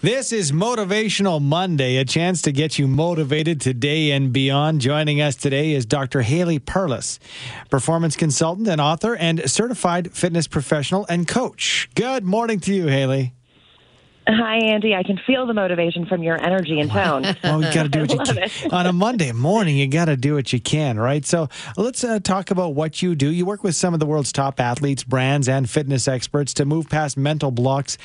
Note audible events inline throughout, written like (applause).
This is Motivational Monday, a chance to get you motivated today and beyond. Joining us today is Dr. Haley Perlus, performance consultant and author and certified fitness professional and coach. Good morning to you, Haley. Hi, Andy. I can feel the motivation from your energy and tone. (laughs) Well, you got to do what you (laughs) can. On a (laughs) Monday morning, you got to do what you can, right? So let's uh, talk about what you do. You work with some of the world's top athletes, brands, and fitness experts to move past mental blocks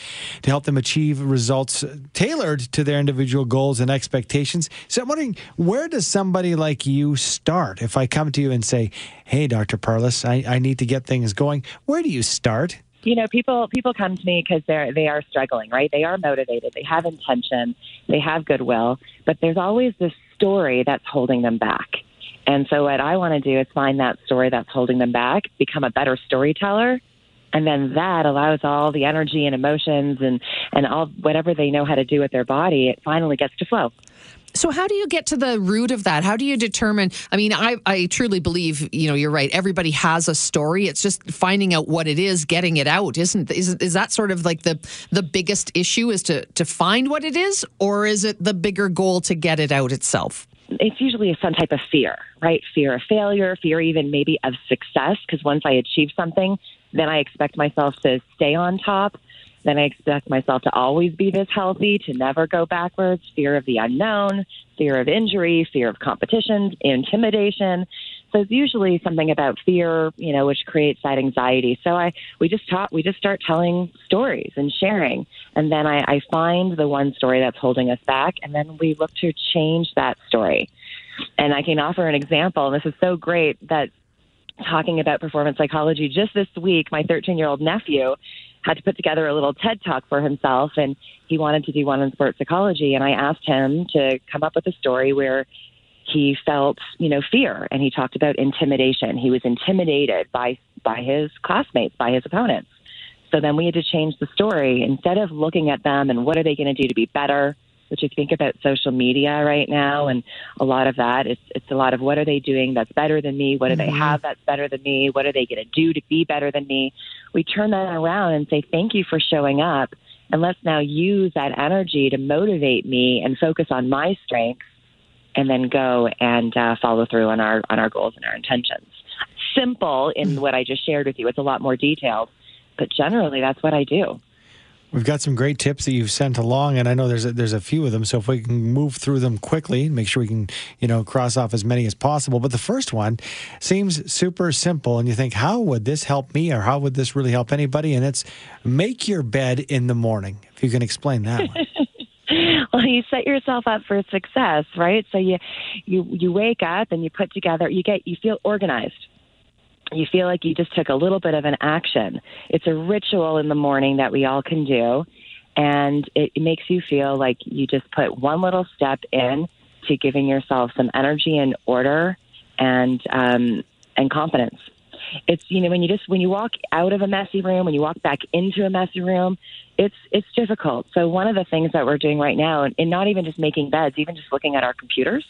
to help them achieve results tailored to their individual goals and expectations. So I'm wondering, where does somebody like you start? If I come to you and say, hey, Dr. Perlus, I, I need to get things going, where do you start? You know, people people come to me because they're they are struggling, right? They are motivated, they have intention, they have goodwill, but there's always this story that's holding them back. And so, what I want to do is find that story that's holding them back, become a better storyteller, and then that allows all the energy and emotions and and all whatever they know how to do with their body. It finally gets to flow. So how do you get to the root of that? How do you determine? I mean, I, I truly believe, you know, you're right. Everybody has a story. It's just finding out what it is, getting it out. Isn't is is that sort of like the the biggest issue is to to find what it is, or is it the bigger goal to get it out itself? it's usually some type of fear, right? Fear of failure, fear even maybe of success, because once I achieve something, then I expect myself to stay on top. Then I expect myself to always be this healthy, to never go backwards. Fear of the unknown, fear of injury, fear of competition, intimidation. So it's usually something about fear, you know, which creates that anxiety. So I we just talk we just start telling stories and sharing. And then I, I find the one story that's holding us back and then we look to change that story. And I can offer an example, and this is so great that talking about performance psychology just this week, my 13 year old nephew had to put together a little TED talk for himself, and he wanted to do one on sports psychology. And I asked him to come up with a story where he felt, you know, fear, and he talked about intimidation. He was intimidated by by his classmates, by his opponents. So then we had to change the story instead of looking at them and what are they going to do to be better which you think about social media right now and a lot of that it's it's a lot of what are they doing that's better than me? What do they have that's better than me? What are they going to do to be better than me? We turn that around and say thank you for showing up and let's now use that energy to motivate me and focus on my strengths and then go and uh, follow through on our on our goals and our intentions. Simple in what i just shared with you. It's a lot more detailed but generally that's what i do We've got some great tips that you've sent along, and I know there's a, there's a few of them. So if we can move through them quickly, make sure we can you know cross off as many as possible. But the first one seems super simple, and you think, how would this help me, or how would this really help anybody? And it's make your bed in the morning. If you can explain that one. (laughs) well you set yourself up for success right so you you you wake up and you put together you get you feel organized you feel like you just took a little bit of an action. It's a ritual in the morning that we all can do, and it, makes you feel like you just put one little step in to giving yourself some energy and order and um, and confidence. It's you know when you just when you walk out of a messy room, when you walk back into a messy room, it's it's difficult. So one of the things that we're doing right now, and, not even just making beds, even just looking at our computers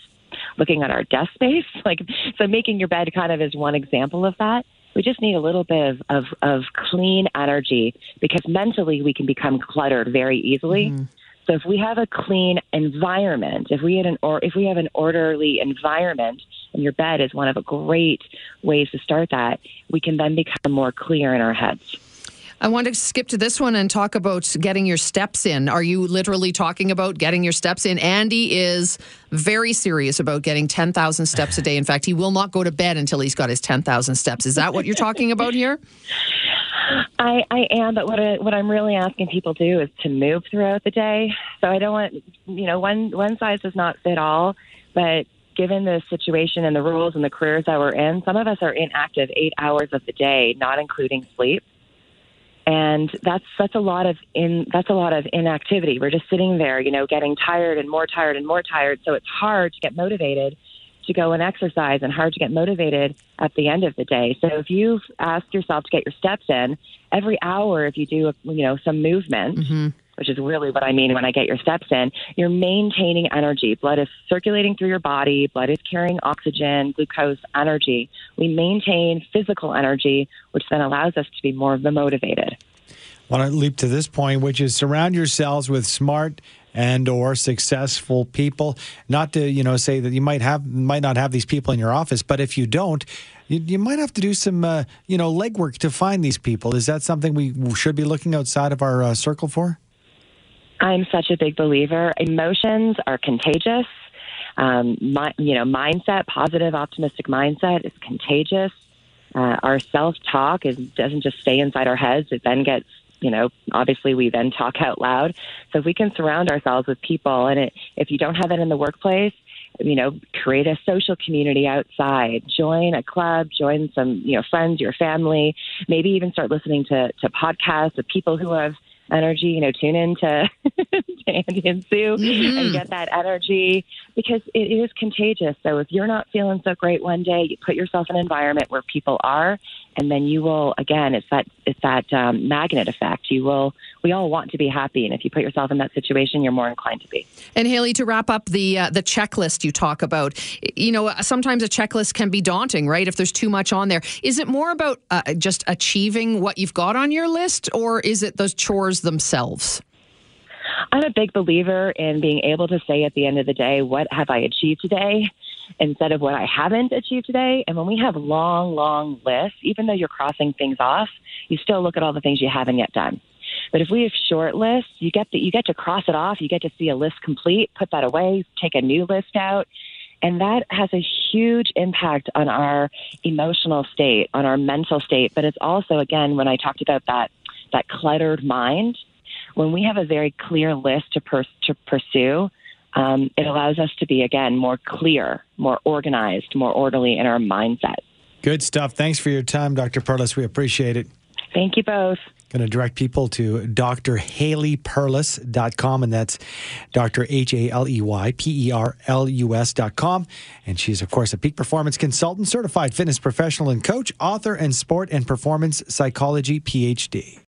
looking at our desk space. (laughs) Like, so making your bed kind of is one example of that. We just need a little bit of, of, of clean energy because mentally we can become cluttered very easily. Mm-hmm. So if we have a clean environment, if we had an or if we have an orderly environment, and your bed is one of a great ways to start that, we can then become more clear in our heads. I want to skip to this one and talk about getting your steps in. Are you literally talking about getting your steps in? Andy is very serious about getting 10,000 steps a day. In fact, he will not go to bed until he's got his 10,000 steps. Is that what you're talking about here? I, I am, but what I, what I'm really asking people to do is to move throughout the day. So I don't want, you know, one one size does not fit all. But given the situation and the rules and the careers that we're in, some of us are inactive eight hours of the day, not including sleep and that's that's a lot of in that's a lot of inactivity. We're just sitting there, you know, getting tired and more tired and more tired. So it's hard to get motivated to go and exercise and hard to get motivated at the end of the day. So if you ask yourself to get your steps in every hour, if you do you know some movement. Mm-hmm which is really what I mean when I get your steps in, you're maintaining energy. Blood is circulating through your body, blood is carrying oxygen, glucose, energy. We maintain physical energy, which then allows us to be more of the motivated. want to leap to this point, which is surround yourselves with smart and or successful people. Not to you know say that you might have might not have these people in your office, but if you don't, you, you might have to do some uh, you know legwork to find these people. Is that something we should be looking outside of our uh, circle for? I'm such a big believer. Emotions are contagious. Um, my, you know, mindset, positive, optimistic mindset is contagious. Uh, our self talk is doesn't just stay inside our heads; it then gets you know, obviously we then talk out loud. So if we can surround ourselves with people, and it, if you don't have that in the workplace, you know, create a social community outside, join a club, join some, you know, friends, your family, maybe even start listening to, to podcasts of people who have energy, you know, tune in to, (laughs) to Andy and Sue mm-hmm. and get that energy because it is contagious. So if you're not feeling so great one day, you put yourself in an environment where people are, and then you will again. It's that it's that um, magnet effect. You will. We all want to be happy, and if you put yourself in that situation, you're more inclined to be. And Haley, to wrap up the uh, the checklist you talk about, you know, sometimes a checklist can be daunting, right? If there's too much on there, is it more about uh, just achieving what you've got on your list, or is it those chores themselves? I'm a big believer in being able to say at the end of the day, what have I achieved today instead of what I haven't achieved today. And when we have long, long lists, even though you're crossing things off, you still look at all the things you haven't yet done. But if we have short lists, you get the, you get to cross it off. You get to see a list complete, put that away, take a new list out, and that has a huge impact on our emotional state, on our mental state. But it's also, again, when I talked about that that cluttered mind, when we have a very clear list to, to pursue, um, it allows us to be, again, more clear, more organized, more orderly in our mindset. Good stuff. Thanks for your time, Dr. Perlus. We appreciate it. Thank you both. Going to direct people to drhaleyperlus.com, and that's Dr. H A L E Y P E R L U S.com. And she's, of course, a peak performance consultant, certified fitness professional and coach, author, and sport and performance psychology PhD.